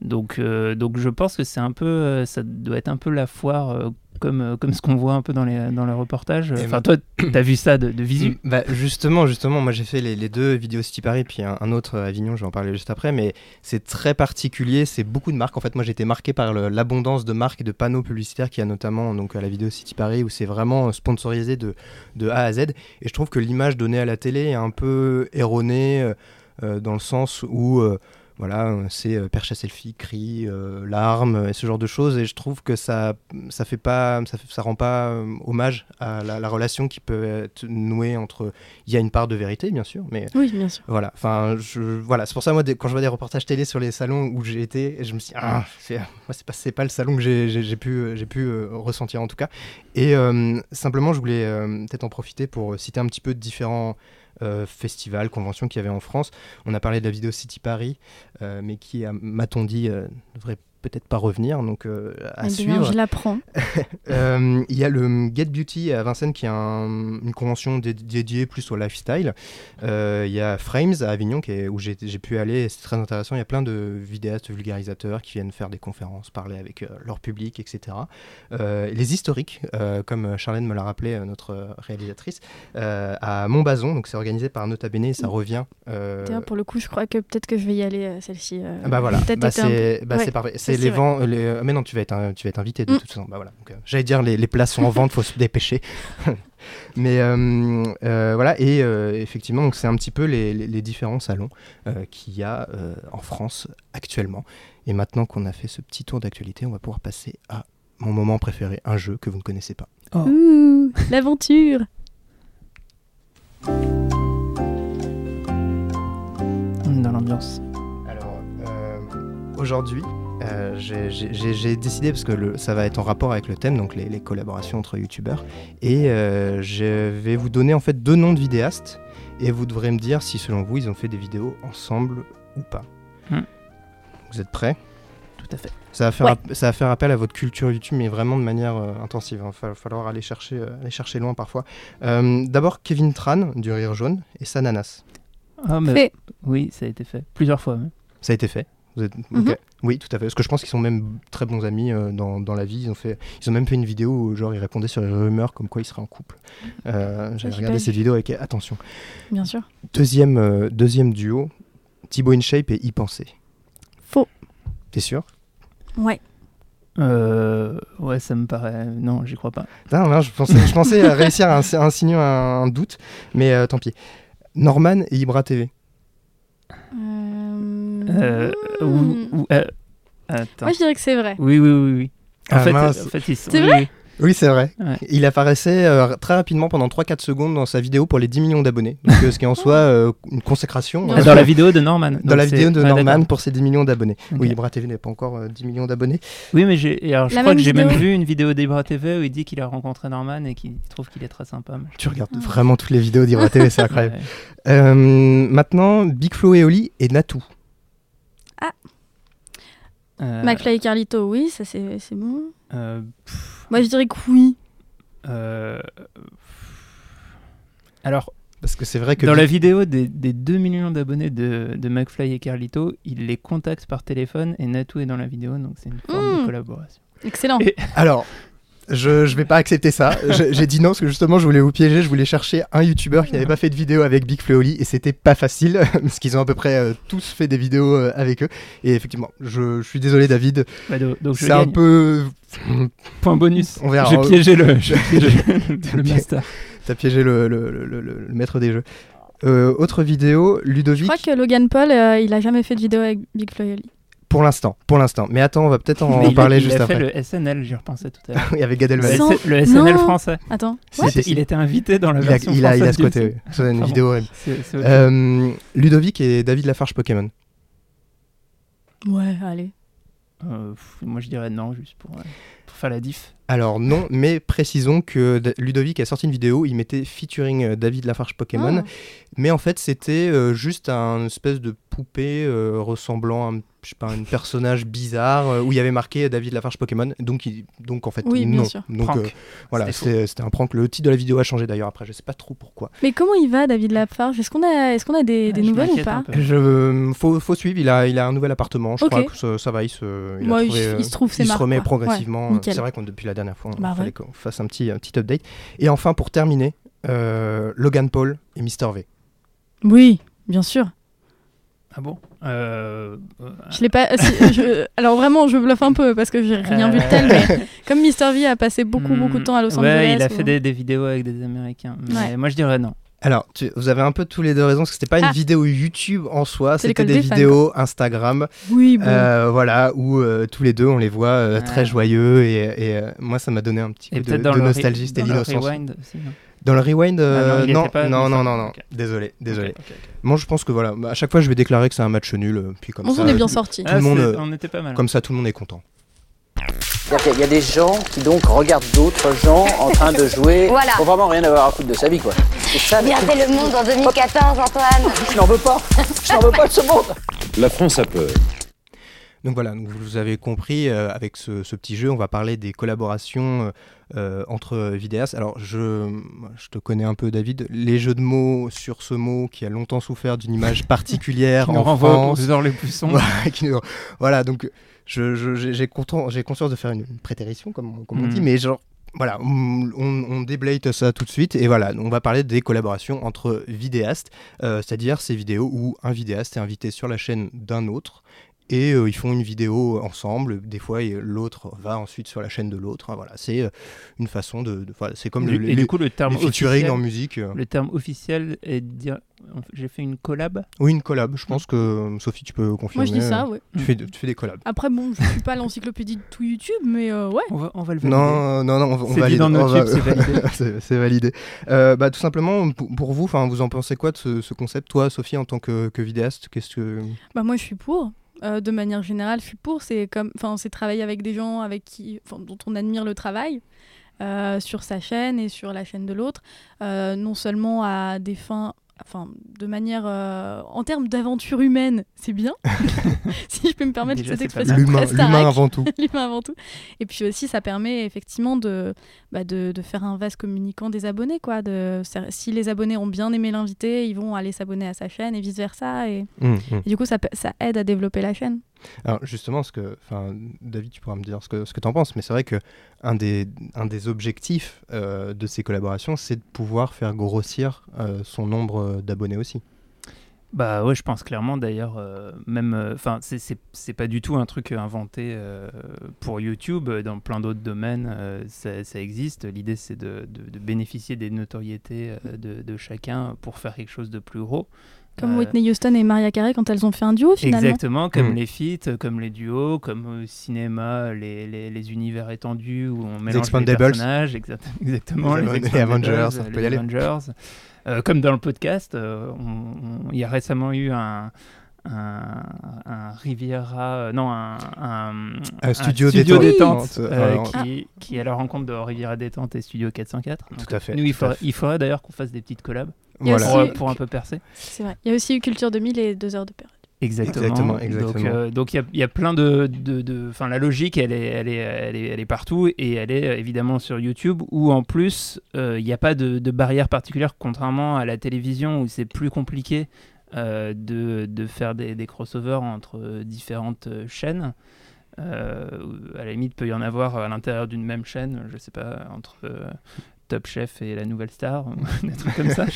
Donc, euh, donc je pense que c'est un peu, euh, ça doit être un peu la foire euh, comme, euh, comme ce qu'on voit un peu dans les, dans les reportages. Et Enfin, toi, t'as vu ça de, de visu? Bah, justement, justement, moi j'ai fait les, les deux vidéos City Paris, puis un, un autre à Avignon, je vais en parler juste après, mais c'est très particulier, c'est beaucoup de marques. En fait, moi j'ai été marqué par l'abondance de marques et de panneaux publicitaires qu'il y a notamment donc, à la vidéo City Paris, où c'est vraiment sponsorisé de, de A à Z. Et je trouve que l'image donnée à la télé est un peu erronée, euh, euh, dans le sens où. euh, voilà, euh, c'est euh, perche à selfie, cri, euh, larmes, et ce genre de choses. Et je trouve que ça, ça fait pas, ça, fait- ça rend pas euh, hommage à la, la relation qui peut être nouée entre. Il y a une part de vérité, bien sûr, mais Oui, bien sûr. voilà. Enfin, je, voilà, c'est pour ça moi, des- quand je vois des reportages télé sur les salons où j'ai été, je me suis, dit, ah, c'est, moi c'est pas, c'est pas le salon que j'ai, j'ai- j'ai pu, euh, j'ai pu euh, ressentir en tout cas. Et euh, simplement, je voulais euh, peut-être en profiter pour citer un petit peu de différents euh, festivals, conventions qu'il y avait en France. On a parlé de la vidéo City Paris, euh, mais qui, euh, m'a-t-on dit, euh, devrait peut-être pas revenir, donc euh, à Eh bien, suivre. je l'apprends. Euh, Il y a le Get Beauty à Vincennes qui est un- une convention dé- dédiée plus au lifestyle. Euh, Il y a Frames à Avignon qui est, où j'ai pu aller c'est très intéressant. Il y a plein de vidéastes vulgarisateurs qui viennent faire des conférences, parler avec euh, leur public, etc. Les historiques, comme Charlène me l'a rappelé, notre réalisatrice, à Montbazon. Donc c'est organisé par Nota Bene et ça revient. euh, D'ailleurs, pour le coup, je crois que peut-être que je vais y aller celle-ci. ah bah voilà, peut-être bah c'est bah Ouais, c'est parfait. C'est les vrai. vents. les- euh, Mais non, tu vas être, un- tu vas être invité de Mm. toute façon. Bah voilà. donc, euh, J'allais dire les, les places sont en vente, faut se dépêcher. Mais euh, euh, voilà, et euh, effectivement, donc c'est un petit peu les, les- les différents salons euh, qu'il y a euh, en France actuellement. Et maintenant qu'on a fait ce petit tour d'actualité, on va pouvoir passer à mon moment préféré, un jeu que vous ne connaissez pas. Ouh, l'aventure l'ambiance Alors, euh, aujourd'hui, euh, j'ai- décidé, parce que le- ça va être en rapport avec le thème, donc les, les collaborations entre youtubeurs, et euh, je vais vous donner en fait deux noms de vidéastes, et vous devrez me dire si selon vous ils ont fait des vidéos ensemble ou pas. Hmm. Vous êtes prêts? Tout à fait ça va, faire Ouais. ça va faire appel à votre culture YouTube, mais vraiment de manière euh, intensive. Il va falloir aller chercher, euh, aller chercher loin parfois. Euh, D'abord, Kevin Tran du Rire Jaune et Sananas. ah mais Fait. oui ça a été fait plusieurs fois même. Ça a été fait. Vous êtes... Mhm. Oui, tout à fait. Parce que je pense qu'ils sont même très bons amis euh, dans, dans la vie. Ils ont, fait... ils ont même fait une vidéo où genre, ils répondaient sur les rumeurs comme quoi ils seraient en couple. Euh, J'avais j'ai regardé vu. vidéos avec attention. Bien sûr. Deuxième, euh, deuxième duo, Thibaut InShape et Y Penser. Faux. T'es sûr? Ouais. Euh, ouais ça me paraît non j'y crois pas Non, non, je pensais, je pensais à réussir à, ins- à insinuer un, un doute, mais euh, tant pis. Norman et Ibra TV. Euh, Euh, ou, ou- euh, attends Moi, je dirais que c'est vrai. oui oui oui oui en Ah, fait, mince. en fait ils sont- C'est oui, vrai oui. Oui, c'est vrai. Ouais. Il apparaissait euh, très rapidement pendant 3-4 secondes dans sa vidéo pour les 10 millions d'abonnés. Donc, euh, ce qui est en soi euh, une consécration. Euh, Ah, dans la vidéo de Norman dans Donc la vidéo de ouais, Norman pour ses 10 millions d'abonnés. Oui, Ibra TV n'est pas encore euh, 10 millions d'abonnés. Oui, mais alors, je La crois que j'ai même vu une vidéo d'Ibra TV où il dit qu'il a rencontré Norman et qu'il trouve qu'il est très sympa. Tu regardes Ah. vraiment toutes les vidéos d'Ibra TV, c'est incroyable. Ouais. Euh, maintenant, Big Flo et Oli et Natou. Euh, McFly et Carlito, oui, ça c'est c'est bon. euh, Moi, je dirais que oui. euh, alors, Parce que c'est vrai que. dans la vidéo des, des 2 millions d'abonnés de, de McFly et Carlito, il les contacte par téléphone et Natou est dans la vidéo, donc c'est une forme de collaboration. Excellent. Et- Alors. Je, je vais pas accepter ça. Je- J'ai dit non parce que justement je voulais vous piéger. Je voulais chercher un youtubeur qui n'avait pas fait de vidéo avec Big Flo et Oli et c'était pas facile parce qu'ils ont à peu près euh, tous fait des vidéos euh, avec eux. Et effectivement, je, je suis désolé David. Bah, je C'est un gagne. peu. Point bonus. On verra. J'ai piégé le, piégé le master. T'as piégé le, le- le- le- le maître des jeux. Euh, autre vidéo, Je Ludovic. crois que Logan Paul, euh, il a jamais fait de vidéo avec Big Flo et Oli. Pour l'instant, pour l'instant. Mais attends, on va peut-être en Mais il a- parler il juste a après. fait le SNL, j'y repensais tout à l'heure. Oui, avec Gad Le, Elmaleh. Sans- le SNL Non. français. Attends. Il était invité dans la Il a, version il a, il a ce côté. oui. C'est une vidéo horrible. C'est- c'est autre Euh, Ludovic et David Lafarge Pokémon. Ouais, allez. Euh, pff, moi je dirais non, juste pour, euh, pour faire la diff. Alors non, mais précisons que D- Ludovic a sorti une vidéo, il mettait featuring euh, David Lafarge Pokémon, Ah. mais en fait c'était euh, juste un espèce de poupée euh, ressemblant à un, je sais pas, un personnage bizarre euh, où il y avait marqué David Lafarge Pokémon, donc, il- donc en fait Oui, bien non. sûr. Donc Prank. euh, voilà, C'était un prank. Le titre de la vidéo a changé d'ailleurs après, je sais pas trop pourquoi. Mais comment il va, David Lafarge? Est-ce qu'on a, est-ce qu'on a des, je nouvelles ou pas. Je, faut, faut suivre, il a, il a un nouvel appartement, je crois que ça, ça va, il se, il a Moi, il, trouvé, se- il se trouve il se remet quoi. progressivement. Ouais. C'est vrai que depuis la dernière fois, il Bah fallait ouais. qu'on fasse un petit, un petit update. Et enfin, pour terminer, euh, Logan Paul et Mr. V. Oui, bien sûr. Ah bon? Euh, euh, Je l'ai pas. si, je- alors vraiment, je bluffe un peu parce que j'ai rien vu de tel. Mais comme Mr V a passé beaucoup beaucoup de temps à Los ouais, Angeles. il a ou- fait des, des vidéos avec des Américains. Mais Ouais. moi je dirais non. Alors, tu- vous avez un peu tous les deux raisons, parce que c'était pas une Ah. vidéo YouTube en soi, C'est c'était des, fans, vidéos Instagram, Oui, bon. euh, voilà, où euh, tous les deux on les voit euh, Ouais. très joyeux et, et, euh, moi ça m'a donné un petit Et coup de, nostalgie, c'était dans le l'innocence. rewind aussi, non Dans le rewind, euh, Ah non, non, pas non, non, non, non, désolé, désolé. Moi je pense que voilà, à chaque fois je vais déclarer que c'est un match nul, puis comme on ça, s'en est bien sorti. Tout le monde, c'est- euh, on était pas mal. comme ça tout le monde est content. Qu'il y a des gens qui donc regardent d'autres gens en train de jouer Voilà. sans vraiment rien avoir à foutre de sa vie, quoi. Ça. Regardez le monde en 2014, Antoine. Je n'en veux pas. Je n'en veux pas de ce monde. La France a peur. Donc voilà, donc vous avez compris, euh, avec ce, ce petit jeu, on va parler des collaborations euh, euh, entre vidéastes. Alors je, je te connais un peu David, les jeux de mots sur ce mot qui a longtemps souffert d'une image particulière Qui nous en renvoie France. aux les plus sombres. Voilà, qui nous- voilà, donc je- je- j'ai j'ai conscience de faire une, une prétérition, comme, comme on dit, mais genre, voilà, on, on, ça tout de suite, et voilà, on va parler des collaborations entre vidéastes, euh, c'est-à-dire ces vidéos où un vidéaste est invité sur la chaîne d'un autre, et euh, ils font une vidéo ensemble. Des fois, l'autre va ensuite sur la chaîne de l'autre. Voilà, c'est euh, une façon de. c'est comme Et le, du- et du coup, le terme officiel- en musique. euh. Le terme officiel est de dire j'ai fait une collab? Oui, une collab. Je pense que Sophie, tu peux confirmer. Moi, je dis ça, ouais. Tu fais, tu fais des collabs. Après, bon, je suis pas l'encyclopédie de tout YouTube, mais euh, ouais. On va, on va le valider. Non, non, non, on, va- on C'est dit valide. c'est validé. c'est validé. Euh, bah, tout simplement, pour, pour vous, 'fin, vous en pensez quoi de ce, ce concept? Toi, Sophie, en tant que, que vidéaste, qu'est-ce que. Bah moi je suis pour. Euh, de manière générale, je pour. C'est comme, enfin, c'est travailler avec des gens avec qui, dont on admire le travail euh, sur sa chaîne et sur la chaîne de l'autre, Euh, non seulement à des fins, enfin, de manière, euh, en termes d'aventure humaine, c'est bien. si je peux me permettre Déjà, cette expression. L'humain avant tout. L'humain avant tout. Et puis aussi, ça permet effectivement de, bah, de, de faire un vaste communicant des abonnés. Quoi. De, si les abonnés ont bien aimé l'invité, ils vont aller s'abonner à sa chaîne et vice-versa. Et, Hum, hum. et du coup, ça aide à développer la chaîne. Alors justement, ce que, David, tu pourras me dire ce que, tu en penses, mais c'est vrai que un des, objectifs euh, de ces collaborations, c'est de pouvoir faire grossir euh, son nombre euh, d'abonnés aussi. Bah ouais, je pense clairement d'ailleurs, même, enfin, c'est- pas du tout un truc inventé pour YouTube, dans plein d'autres domaines, ça, existe. L'idée c'est de, bénéficier des notoriétés de, de chacun pour faire quelque chose de plus gros. Comme Euh, Whitney Houston et Maria Carey quand elles ont fait un duo finalement. Exactement, comme Mm. les feats, comme les duos, comme au cinéma, les, les, les univers étendus où on mélange les personnages. exact- exactement, Les les, Avengers, on peut y aller. Avengers. Euh, comme dans le podcast, euh, on- on- il y a récemment eu un, un, un Riviera, euh, non, un, un, Un studio détente. détente, Oui. euh, Ah. qui, qui est à la rencontre de Riviera Détente et Studio 404. Donc, Tout à fait. Nous, il faudrait, fait. il faudrait d'ailleurs qu'on fasse des petites collabs Voilà. pour, aussi- pour un peu percer. C'est vrai. Il y a aussi eu Culture 2000 et 2 heures de période. Exactement. Exactement, exactement. Donc, euh, donc il y a- il y, a plein de, de, de- enfin la logique, elle est, elle est, elle est, elle est partout et elle est euh, évidemment sur YouTube où en plus euh, il n'y a pas de, de barrière particulière contrairement à la télévision où c'est plus compliqué euh, de, de faire des, des crossovers entre différentes chaînes. Euh, à la limite, peut y en avoir à l'intérieur d'une même chaîne, je sais pas, entre euh, Top Chef et la Nouvelle Star, des trucs comme ça.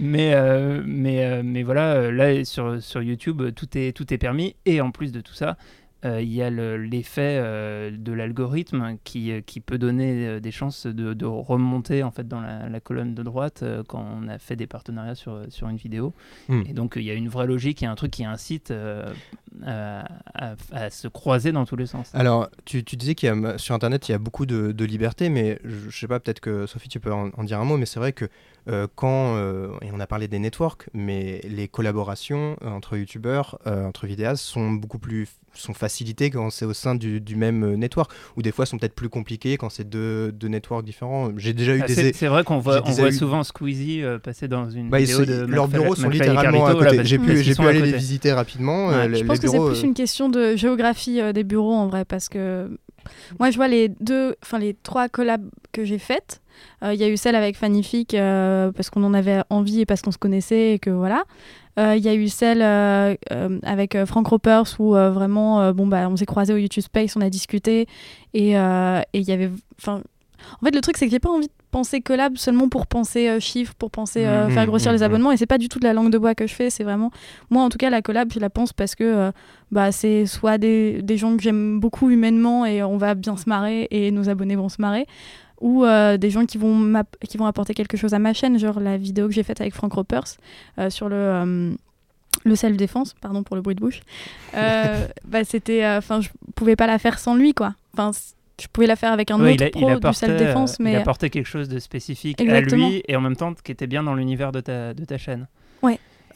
Mais, euh, mais, euh, mais voilà, euh, là sur, sur YouTube, tout est, tout est permis. Et en plus de tout ça, euh, il y a le- l'effet euh, de l'algorithme qui, euh, qui peut donner des chances de, de remonter en fait dans la, la colonne de droite quand on a fait des partenariats sur, sur une vidéo. Hmm. Et donc il y a une vraie logique, il y a un truc qui incite euh, à, à- à se croiser dans tous les sens. Alors, tu, tu disais qu'il y a sur Internet, il y a beaucoup de, de liberté, mais je, je sais pas, peut-être que Sophie, tu peux en, en dire un mot, mais c'est vrai que euh, quand, euh, et on a parlé des networks, mais les collaborations euh, entre youtubeurs, entre vidéastes, sont beaucoup plus sont facilitées quand c'est au sein du, du même euh, network, ou des fois sont peut-être plus compliquées quand c'est deux, deux networks différents. J'ai déjà eu Ah, des... c'est vrai qu'on voit, on voit eu- souvent Squeezie euh, passer dans une Bah, vidéo de leurs bureaux sont littéralement à côté. J'ai pu, aller les visiter rapidement. Ouais. euh, Je les- pense les que c'est plus euh, une question de géographie euh, des bureaux en vrai, parce que moi je vois les deux, enfin les trois collabs que j'ai faites. Euh, Il y a eu celle avec Fanific euh, parce qu'on en avait envie et parce qu'on se connaissait et que voilà. Euh, Il y a eu celle euh, avec Frank Ropers où vraiment bon bah on s'est croisés au YouTube Space, on a discuté et il y avait, enfin en fait le truc c'est que j'ai pas envie de penser collab seulement pour penser euh, chiffres, pour penser euh, Mhm, faire grossir mhm, les abonnements et c'est pas du tout de la langue de bois que je fais, c'est vraiment moi en tout cas la collab je la pense parce que euh, bah, c'est soit des, des gens que j'aime beaucoup humainement et on va bien se marrer et nos abonnés vont se marrer, ou euh, des gens qui vont, qui vont apporter quelque chose à ma chaîne, genre la vidéo que j'ai faite avec Frank Ropers euh, sur le, euh, le self-défense, pardon pour le bruit de bouche. Bah, c'était, enfin, je pouvais pas la faire sans lui, quoi. Enfin, je pouvais la faire avec un Ouais, autre il, a- pro il du apportait, self-défense, euh, il mais apportait quelque chose de spécifique Exactement. à lui et en même temps qui était bien dans l'univers de ta, de ta chaîne.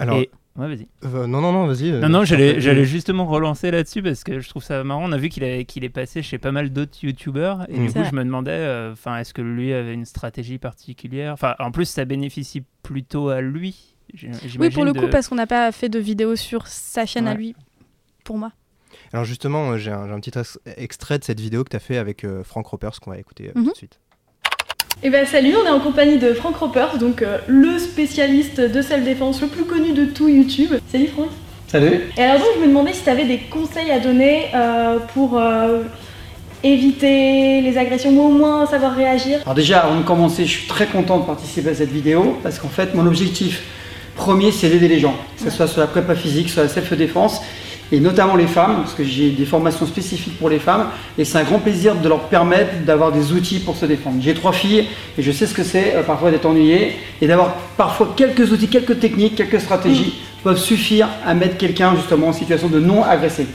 Alors, Et- Ouais, vas-y. euh, non, non, non, vas-y. euh, Non, non, j'allais j'allais justement relancer là-dessus parce que je trouve ça marrant. On a vu qu'il est, qu'il est passé chez pas mal d'autres youtubeurs et Mm. du coup, je me demandais, euh, enfin, est-ce que lui avait une stratégie particulière? Enfin, en plus, ça bénéficie plutôt à lui. oui, pour le de- coup, parce qu'on n'a pas fait de vidéo sur sa chaîne à Ouais. lui, pour moi. Alors justement, euh, j'ai un, petit ex- extrait de cette vidéo que tu as fait avec euh, Frank Ropers qu'on va écouter euh, Mhm. tout de suite. Eh ben salut, on est en compagnie de Frank Ropers, donc euh, le spécialiste de self-défense le plus connu de tout YouTube. Salut Franck. Salut. Et alors donc je me demandais si tu avais des conseils à donner euh, pour euh, éviter les agressions ou au moins savoir réagir. Alors déjà, avant de commencer, je suis très content de participer à cette vidéo parce qu'en fait, mon objectif premier, c'est d'aider les gens, que ce soit sur la prépa physique, sur la self-défense. Et notamment les femmes, parce que j'ai des formations spécifiques pour les femmes, et c'est un grand plaisir de leur permettre d'avoir des outils pour se défendre. J'ai trois filles, et je sais ce que c'est euh, parfois d'être ennuyé, et d'avoir parfois quelques outils, quelques techniques, quelques stratégies peuvent suffire à mettre quelqu'un justement en situation de non agressé.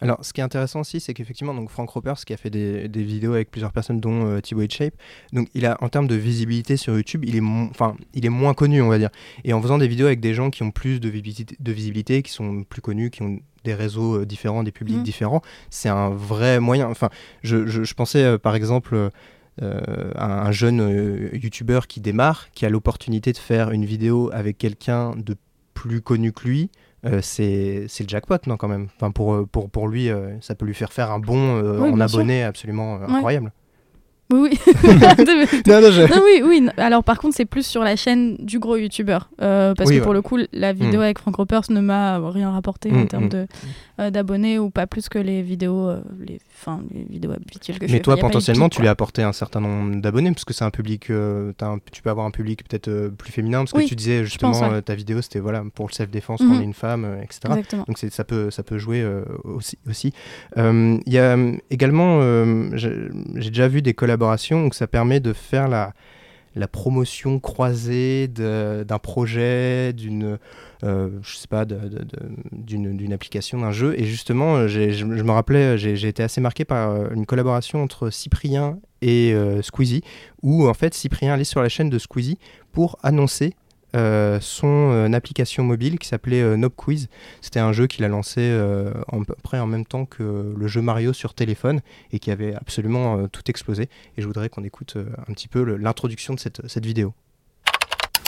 Alors, ce qui est intéressant aussi, c'est qu'effectivement, donc Frank Ropers, qui a fait des, des vidéos avec plusieurs personnes, dont euh, Thibaut Shape, donc il a, en termes de visibilité sur YouTube, il est, enfin, il est moins connu, on va dire. Et en faisant des vidéos avec des gens qui ont plus de visibilité, de visibilité qui sont plus connus, qui ont des réseaux euh, différents, des publics Mhm. différents, c'est un vrai moyen. Enfin, je, je- je pensais euh, par exemple euh, à un jeune euh, YouTuber qui démarre, qui a l'opportunité de faire une vidéo avec quelqu'un de plus connu que lui. Euh, c'est c'est le jackpot, non, quand même. Enfin, pour, euh, pour, pour lui, euh, ça peut lui faire faire un bond euh, Oui, en sûr. abonnés absolument Ouais. incroyable. Oui, oui. Non, non, je- Non, oui, oui. Alors, par contre, c'est plus sur la chaîne du gros youtubeur. Euh, parce Oui, que pour le coup, la vidéo Mm. avec Frank Ropers ne m'a rien rapporté en termes mm. de, euh, d'abonnés ou pas plus que les vidéos, euh, les, enfin, les vidéos habituelles que je Mais fais. toi, eu de potentiellement, tu lui as apporté un certain nombre d'abonnés, parce que c'est un public, un- tu peux avoir un public peut-être plus féminin, parce que Oui, tu disais justement, pense, ouais. ta vidéo, c'était voilà, pour le self-défense, Mhm. quand on est une femme, etc. Exactement. Donc ça peut, ça peut jouer aussi. aussi. Il y a également, j'ai j'ai déjà vu des collaborations où ça permet de faire la, promotion croisée d'un projet, d'une, euh, je sais pas, d'une application, d'un jeu. Et justement, euh, je, me rappelais, j'ai été assez marqué par euh, une collaboration entre Cyprien et Squeezie, où en fait Cyprien allait sur la chaîne de Squeezie pour annoncer euh, son euh, application mobile qui s'appelait euh, Quiz. C'était un jeu qu'il a lancé euh, en, peu près en même temps que le jeu Mario sur téléphone et qui avait absolument tout explosé. Et je voudrais qu'on écoute un petit peu l'introduction de cette vidéo.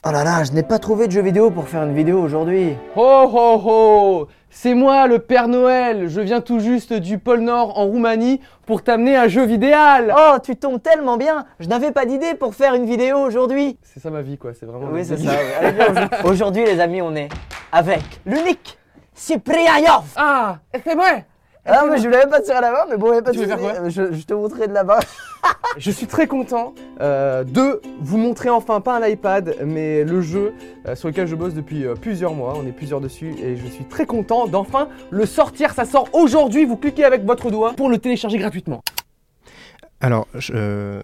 Oh là là, je n'ai pas trouvé de jeu vidéo pour faire une vidéo aujourd'hui. Ho ho ho. C'est moi le Père Noël, je viens tout juste du pôle Nord en Roumanie pour t'amener un jeu vidéal. Oh, tu tombes tellement bien. Je n'avais pas d'idée pour faire une vidéo aujourd'hui. C'est ça ma vie quoi, c'est vraiment... Oui, c'est ça. oui. Allez, viens, aujourd'hui- Aujourd'hui, les amis, on est avec l'unique Cyprien Yorf Ah C'est vrai Ah, mais je voulais même pas te tirer la main, mais bon, y a pas de Tu veux souci. faire quoi je, je te montrerai de là-bas. Je suis très content euh, de vous montrer enfin pas un iPad, mais le jeu euh, sur lequel je bosse depuis euh, plusieurs mois. On est plusieurs dessus et je suis très content d'enfin le sortir. Ça sort aujourd'hui. Vous cliquez avec votre doigt pour le télécharger gratuitement. Alors, je-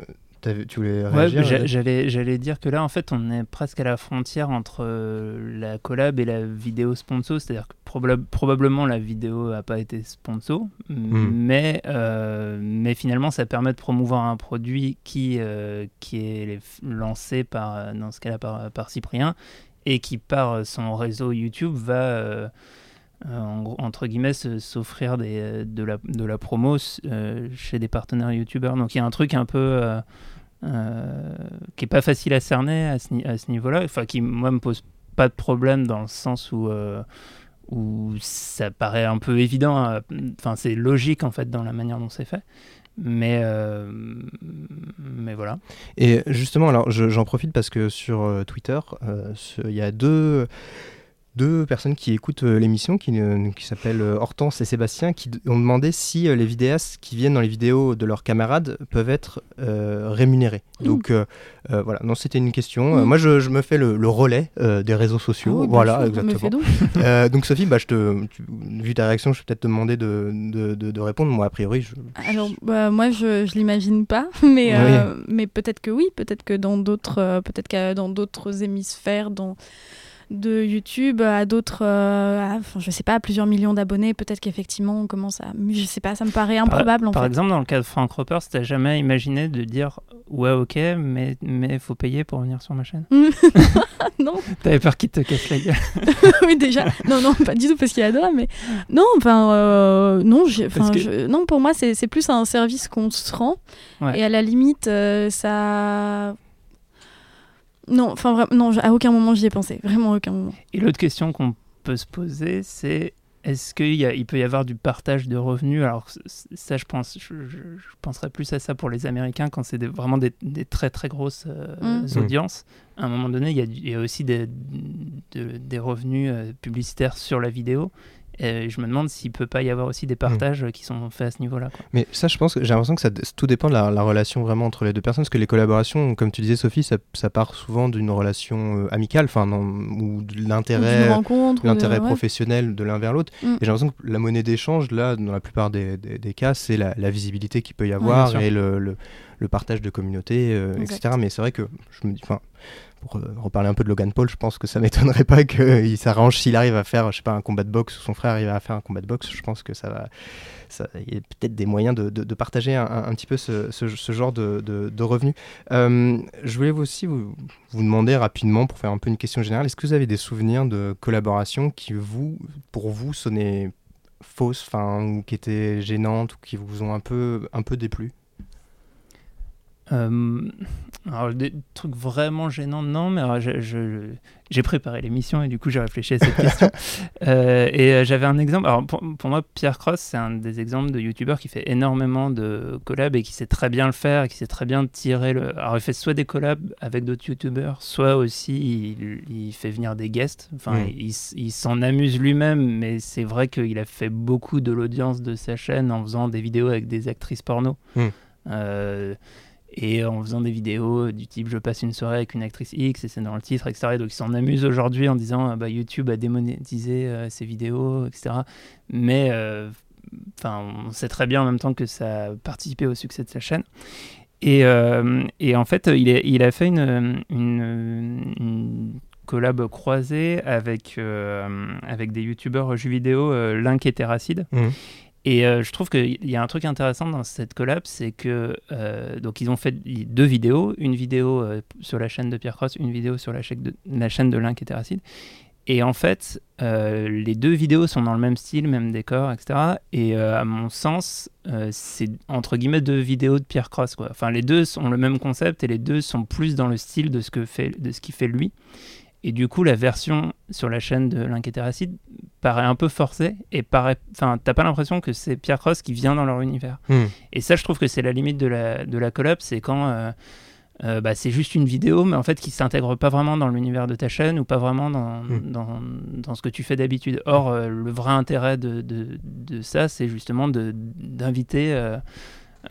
tu voulais réagir euh, j'allais, j'allais dire que là, en fait, on est presque à la frontière entre euh, la collab et la vidéo sponsor. C'est-à-dire que probab- probablement la vidéo n'a pas été sponsor, Hmm. mais, euh, mais finalement, ça permet de promouvoir un produit qui, euh, qui est lancé par, dans ce cas-là, par, par Cyprien et qui, par son réseau YouTube, va. euh, entre guillemets, s'offrir de, la, de la promo chez des partenaires youtubeurs. Donc il y a un truc un peu euh, qui est pas facile à cerner à ce, niveau-là, enfin qui moi me pose pas de problème dans le sens où euh, ça paraît un peu évident, euh, enfin c'est logique en fait dans la manière dont c'est fait. Mais, mais voilà. Et justement, alors je- j'en profite parce que sur Twitter, il y a deux, deux personnes qui écoutent euh, l'émission qui, euh, qui s'appellent euh, Hortense et Sébastien qui ont demandé si les vidéastes qui viennent dans les vidéos de leurs camarades peuvent être euh, rémunérés. Donc euh, euh, voilà, non, c'était une question. Euh, Mm. moi, je, je me fais le, le relais euh, des réseaux sociaux. Ah voilà, sûr, fais exactement. donc. Donc Sophie, bah, je te, tu- vu ta réaction, je vais peut-être te demander de, de, de- de répondre. Moi, a priori, je, Alors, bah, moi, je, je l'imagine pas, mais, mais peut-être que oui, peut-être que dans d'autres, peut-être que dans d'autres hémisphères, dans de YouTube à d'autres, euh, enfin, je sais pas, à plusieurs millions d'abonnés, peut-être qu'effectivement on commence à, je sais pas, ça me paraît improbable par, en par fait. exemple, dans le cas de Frank Ropers, t'as jamais imaginé de dire ouais, ok, mais mais faut payer pour venir sur ma chaîne non. T'avais peur qu'il te casse la gueule. oui déjà, non non pas du tout parce qu'il adore, mais non, enfin euh, non, que- je- non pour moi c'est c'est plus un service qu'on se rend Ouais. et à la limite euh, ça. Non, enfin non, à aucun moment j'y ai pensé, vraiment à aucun moment. Et l'autre question qu'on peut se poser, c'est est-ce qu'il peut y avoir du partage de revenus? Alors ça, je pense, je, je- je penserais plus à ça pour les Américains quand c'est des- vraiment des, des très très grosses euh, Mm. audiences. À un moment donné, il y a, du- il y a aussi des, de- des revenus euh, publicitaires sur la vidéo. Et je me demande s'il peut pas y avoir aussi des partages qui sont faits à ce niveau-là. quoi. Mais ça, je pense que j'ai l'impression que ça, tout dépend de la, la relation vraiment entre les deux personnes. Parce que les collaborations, comme tu disais, Sophie, ça, ça part souvent d'une relation euh, amicale, enfin, ou de l'intérêt, de- l'intérêt ouais. professionnel de l'un vers l'autre. Mm. Et j'ai l'impression que la monnaie d'échange, là, dans la plupart des, des- des cas, c'est la, la visibilité qu'il peut y avoir et le, le- le partage de communauté, euh, etc. Mais c'est vrai que je me dis, enfin, euh, reparler un peu de Logan Paul, je pense que ça m'étonnerait pas qu'il s'arrange s'il arrive à faire, je sais pas, un combat de boxe ou son frère arrive à faire un combat de boxe. Je pense que ça va, il y a peut-être des moyens de, partager un, petit peu ce, genre de, revenus. Euh, je voulais aussi vous, vous demander rapidement, pour faire un peu une question générale, est-ce que vous avez des souvenirs de collaborations qui, vous, pour vous, sonnaient fausses, enfin, ou qui étaient gênantes, ou qui vous ont un peu, un peu déplu? Euh, alors, des trucs vraiment gênants, non, mais je- j'ai préparé l'émission et du coup j'ai réfléchi à cette question. Euh, et euh, j'avais un exemple. Alors, pour, pour moi, Pierre Cross, c'est un des exemples de youtubeur qui fait énormément de collabs et qui sait très bien le faire et qui sait très bien tirer le. Alors, il fait soit des collabs avec d'autres youtubeurs, soit aussi il, il fait venir des guests. Enfin, Mm. il, s'en amuse lui-même, mais c'est vrai qu'il a fait beaucoup de l'audience de sa chaîne en faisant des vidéos avec des actrices porno. Mm. Euh, et en faisant des vidéos du type je passe une soirée avec une actrice X et c'est dans le titre, etc. Et donc ils s'en amusent aujourd'hui en disant ah bah, YouTube a démonétisé euh, ses vidéos, etc. Mais euh, enfin, on sait très bien en même temps que ça a participé au succès de sa chaîne. Et, euh, en fait, il, a fait une, une, collab croisée avec, euh, avec des youtubeurs jeux vidéo, euh, Link et Terracide. Mhm. Et euh, je trouve qu'il y a un truc intéressant dans cette collab, c'est que euh, donc ils ont fait deux vidéos, une vidéo euh, sur la chaîne de Pierre Cross, une vidéo sur la chaîne de, Link et Terracide. Et en fait, les deux vidéos sont dans le même style, même décor, etc. Et à mon sens, c'est entre guillemets deux vidéos de Pierre Cross. Quoi. Enfin, les deux ont le même concept et les deux sont plus dans le style de ce que fait, de ce qu'il fait lui. Et du coup, la version sur la chaîne de Terracide paraît un peu forcée et paraît. Enfin, t'as pas l'impression que c'est Pierre Cross qui vient dans leur univers. Hmm. Et ça, je trouve que c'est la limite de la, de la collab, c'est quand euh, euh, bah, c'est juste une vidéo, mais en fait qui s'intègre pas vraiment dans l'univers de ta chaîne ou pas vraiment dans, Mm. dans, dans ce que tu fais d'habitude. Or, euh, le vrai intérêt de, de, de ça, c'est justement d'inviter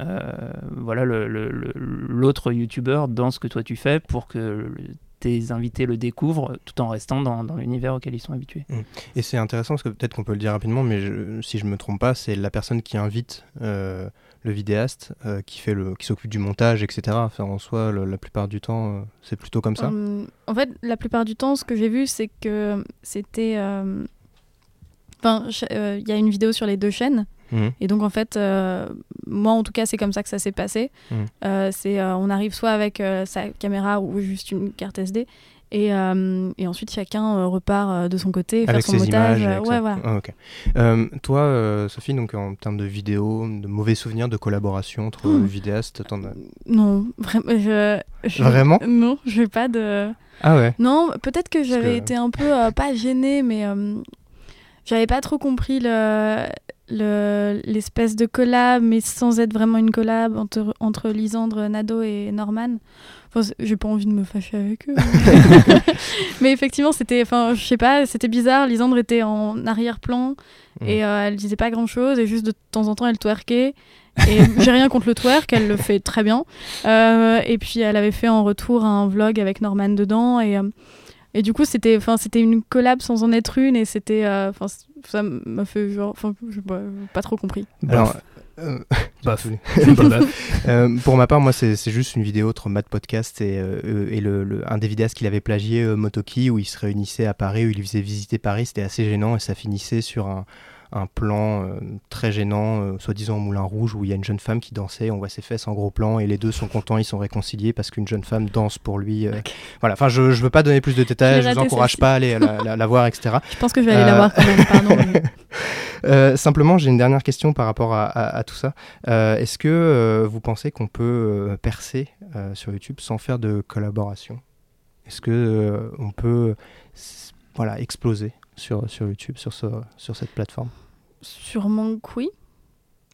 euh, voilà, le- le- le- l'autre youtubeur dans ce que toi tu fais pour que le- tes invités le découvrent tout en restant dans, dans l'univers auquel ils sont habitués. Mm. Et c'est intéressant parce que peut-être qu'on peut le dire rapidement, mais je- si je me trompe pas, c'est la personne qui invite euh, le vidéaste, euh, qui fait le, qui s'occupe du montage, etc. Enfin, en soi, le- la plupart du temps, euh, c'est plutôt comme ça. Hum, en fait, la plupart du temps, ce que j'ai vu, c'est que c'était. euh, Enfin, euh, il y a une vidéo sur les deux chaînes. Mhm. Et donc, en fait, euh, moi, en tout cas, c'est comme ça que ça s'est passé. Mhm. Euh, c'est, euh, on arrive soit avec sa caméra ou juste une carte SD. Et, et ensuite, chacun repart de son côté, faire Avec son ses montage. images. avec ouais, ça. voilà. Ah, toi, Sophie, donc en termes de vidéos, de mauvais souvenirs de collaboration entre vidéastes, t'en as... Non, vraiment. Je, je- Vraiment Non, je vais pas de. Ah ouais. Non, peut-être que j'avais que- été un peu, pas gênée, mais j'avais pas trop compris le le- l'espèce de collab, mais sans être vraiment une collab entre, entre Lisandre, Nado et Norman. Enfin, j'ai pas envie de me fâcher avec eux. mais effectivement, c'était, enfin, je sais pas, c'était bizarre. Lisandre était en arrière-plan et euh, elle disait pas grand-chose et juste de temps en temps elle twerkait. Et j'ai rien contre le twerk, elle le fait très bien. Euh, et puis elle avait fait en retour un vlog avec Norman dedans et euh, et du coup, c'était, enfin, c'était une collab sans en être une, et c'était, euh, enfin, ça m'a fait genre, enfin, je pas, pas trop compris. Alors, euh. Euh, pour ma part, moi, c'est c'est juste une vidéo entre Matt Podcast et, euh, et le, le- un des vidéastes qu'il avait plagié, euh, Motoki, où ils se réunissaient à Paris, où il lui faisait visiter Paris. C'était assez gênant et ça finissait sur un, un plan euh, très gênant, euh, soi-disant au Moulin Rouge, où il y a une jeune femme qui dansait. On voit ses fesses en gros plan et les deux sont contents, ils sont réconciliés parce qu'une jeune femme danse pour lui. euh. Voilà, enfin, je, je veux pas donner plus de détails, je, l'ai vous encourage pas à aller la, la- la voir, etc. Je pense que je vais aller la voir quand même, pardon, mais- Euh, simplement, j'ai une dernière question par rapport à, à- à tout ça. Euh, Est-ce que euh, vous pensez qu'on peut euh, percer euh, sur YouTube sans faire de collaboration? Est-ce que euh, on peut voilà, exploser sur, sur YouTube, sur, ce- sur cette plateforme? Sûrement que oui.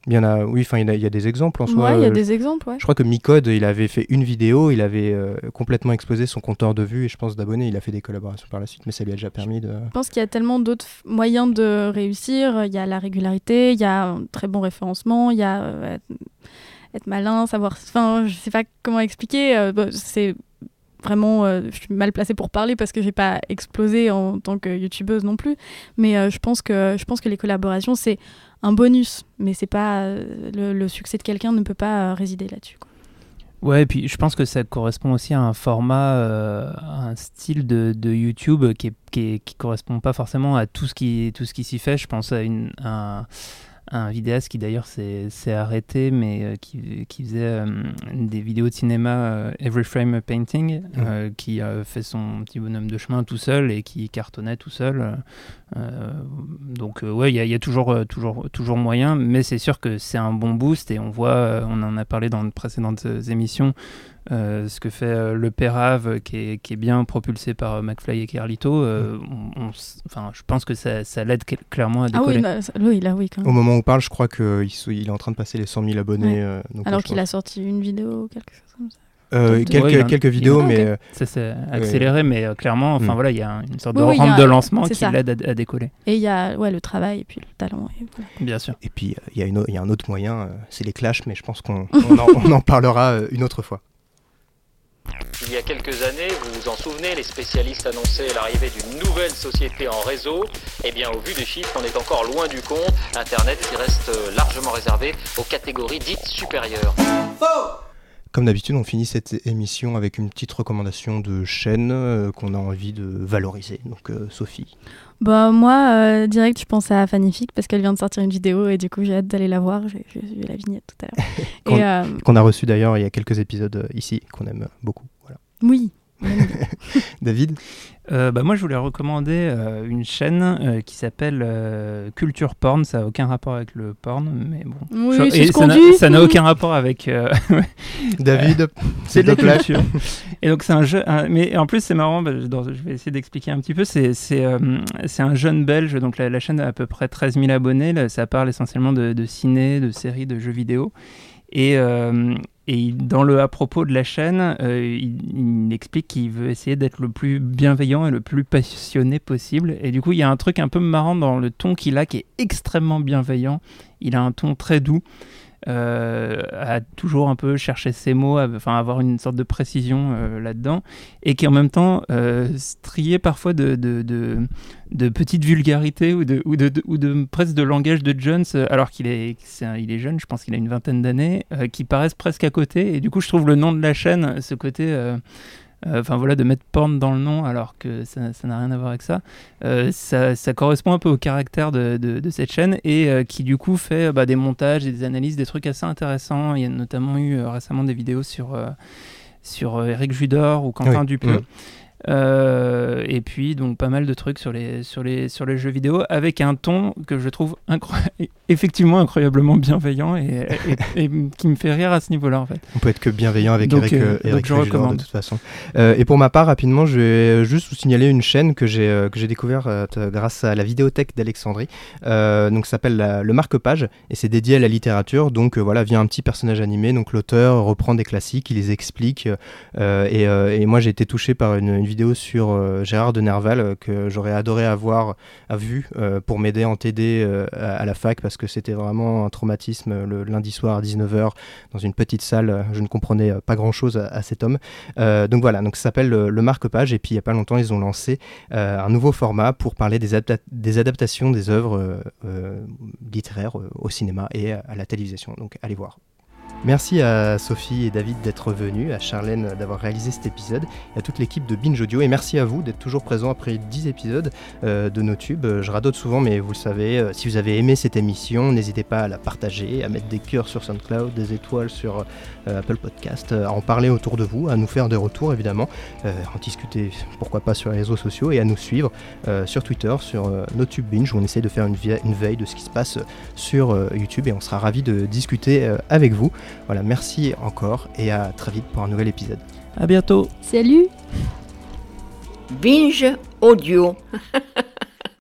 Il y en a, oui, enfin, il, y a- il y a des exemples en soi. Ouais, il y a euh, des exemples, ouais. Je crois que Micode, il avait fait une vidéo, il avait euh, complètement explosé son compteur de vues et je pense d'abonnés. Il a fait des collaborations par la suite, mais ça lui a déjà permis de. Je pense qu'il y a tellement d'autres moyens de réussir. Il y a la régularité, il y a un très bon référencement, il y a euh, être, malin, savoir. Enfin, je sais pas comment expliquer. euh, c'est vraiment. euh, je suis mal placée pour parler parce que j'ai pas explosé en tant que youtubeuse non plus. Mais euh, je pense que je pense que les collaborations c'est un bonus, mais c'est pas euh, le, succès de quelqu'un ne peut pas résider là-dessus. Ouais, et puis je pense que ça correspond aussi à un format, à un style de, de YouTube qui, est, qui, correspond pas forcément à tout ce qui, tout ce qui s'y fait. Je pense à, une, un, un vidéaste qui d'ailleurs s'est arrêté, mais euh, qui, qui faisait euh, des vidéos de cinéma euh, Every Frame Painting, euh, qui fait son petit bonhomme de chemin tout seul et qui cartonnait tout seul. Donc ouais, il y, a- y a toujours, toujours, toujours moyen, mais c'est sûr que c'est un bon boost et on voit, on en a parlé dans de précédentes émissions, euh, ce que fait euh, le Pérave qui est, qui est bien propulsé par euh, McFly et Carlito. euh, on- on s- Enfin, je pense que ça, ça l'aide cl- clairement à Ah oui, décoller. bah, ça- oui, là oui quand Au moment où on parle, je crois qu'il il est en train de passer les 100 000 abonnés. Ouais. euh, donc, Alors qu'il a sorti une vidéo ou quelque chose comme ça. Euh, quelques, Ouais, a- vidéos, Ah, mais. Ça s'est accéléré, mais euh, clairement, enfin Mm. voilà, il y a une sorte Oui, de oui, rampe a- de lancement qui l'aide à, à décoller. Et il y a ouais, le travail et puis le talent. et voilà. Bien sûr. Et puis, il y, a une au- il y a un autre moyen, euh, c'est les clashs, mais je pense qu'on on en, on en parlera une autre fois. Il y a quelques années, vous vous en souvenez, les spécialistes annonçaient l'arrivée d'une nouvelle société en réseau. Eh bien, au vu des chiffres, on est encore loin du compte. Internet qui reste largement réservé aux catégories dites supérieures. Comme d'habitude, on finit cette émission avec une petite recommandation de chaîne euh, qu'on a envie de valoriser. Donc, euh, Sophie. Bah, moi, euh, direct, je pense à Fanifique parce qu'elle vient de sortir une vidéo et du coup, j'ai hâte d'aller la voir. J'ai vu la vignette tout à l'heure. Qu'on a reçu d'ailleurs il y a quelques épisodes ici, qu'on aime beaucoup. Voilà. oui. David Euh, bah, moi, je voulais recommander euh, une chaîne euh, qui s'appelle euh, Culture Porn. Ça n'a aucun rapport avec le porn, mais bon. Oui, Je- c'est et ce ça n'a- dit. Ça n'a aucun rapport avec. euh, David, c'est de la culture. Et donc, c'est un jeu. un- mais en plus, c'est marrant. bah, dans- je vais essayer d'expliquer un petit peu. C'est c'est, euh, c'est un jeune belge. Donc, la, la chaîne a à peu près 13 000 abonnés. Là, ça parle essentiellement de, de ciné, de séries, de jeux vidéo. Et, euh, dans le à propos de la chaîne, euh, il, il explique qu'il veut essayer d'être le plus bienveillant et le plus passionné possible. Et du coup, il y a un truc un peu marrant dans le ton qu'il a qui est extrêmement bienveillant. Il a un ton très doux. Euh, à toujours un peu chercher ses mots, enfin avoir une sorte de précision euh, là-dedans, et qui en même temps euh, strié parfois de, de, petites vulgarités ou de, ou de, ou de presque de langage de Jones, euh, alors qu'il est, c'est un- il est jeune, je pense qu'il a une vingtaine d'années, qui paraissent presque à côté. Et du coup, je trouve le nom de la chaîne, ce côté, enfin voilà, de mettre porn dans le nom, alors que ça n'a rien à voir avec ça, euh, ça, ça correspond un peu au caractère de, de- de cette chaîne et euh, qui du coup fait bah, des montages et des analyses, des trucs assez intéressants. Il y a notamment eu euh, récemment des vidéos sur, euh, sur euh, Eric Judor ou Quentin Oui. Dupieux. Euh, et puis donc pas mal de trucs sur les, sur les, sur les jeux vidéo avec un ton que je trouve incroy- effectivement incroyablement bienveillant et, et- et qui me fait rire à ce niveau-là en fait. On peut être que bienveillant avec Donc, Eric, euh, euh, Eric donc je recommande. de toute façon. Euh, et pour ma part, rapidement, je vais juste vous signaler une chaîne que j'ai euh, que j'ai découvert euh, grâce à la vidéothèque d'Alexandrie. Donc ça s'appelle le marque-page et c'est dédié à la littérature. Donc voilà, vient un petit personnage animé. Donc l'auteur reprend des classiques, il les explique. et, et moi j'ai été touché par une, une vidéo sur Gérard de Nerval que j'aurais adoré avoir à vue pour m'aider en TD à, à la fac parce que c'était vraiment un traumatisme le lundi soir à 19h dans une petite salle. Je ne comprenais pas grand chose à, cet homme. Euh, donc voilà, donc ça s'appelle le, marque-page. Et puis il n'y a pas longtemps, ils ont lancé euh, un nouveau format pour parler des, adapta- des adaptations des œuvres euh, littéraires au cinéma et à la télévision. Donc allez voir. Merci à Sophie et David d'être venus, à Charlène d'avoir réalisé cet épisode, et à toute l'équipe de Binge Audio. Et merci à vous d'être toujours présents après 10 épisodes euh, de nos tubes. Je radote souvent, mais vous le savez, euh, si vous avez aimé cette émission, n'hésitez pas à la partager, à mettre des cœurs sur SoundCloud, des étoiles sur euh, Apple Podcast, à en parler autour de vous, à nous faire des retours évidemment, en discuter pourquoi pas sur les réseaux sociaux et à nous suivre sur Twitter, sur NoTube Binge, où on essaie de faire une, une veille de ce qui se passe sur YouTube et on sera ravis de discuter avec vous. Voilà, merci encore et à très vite pour un nouvel épisode. À bientôt. Salut Binge audio.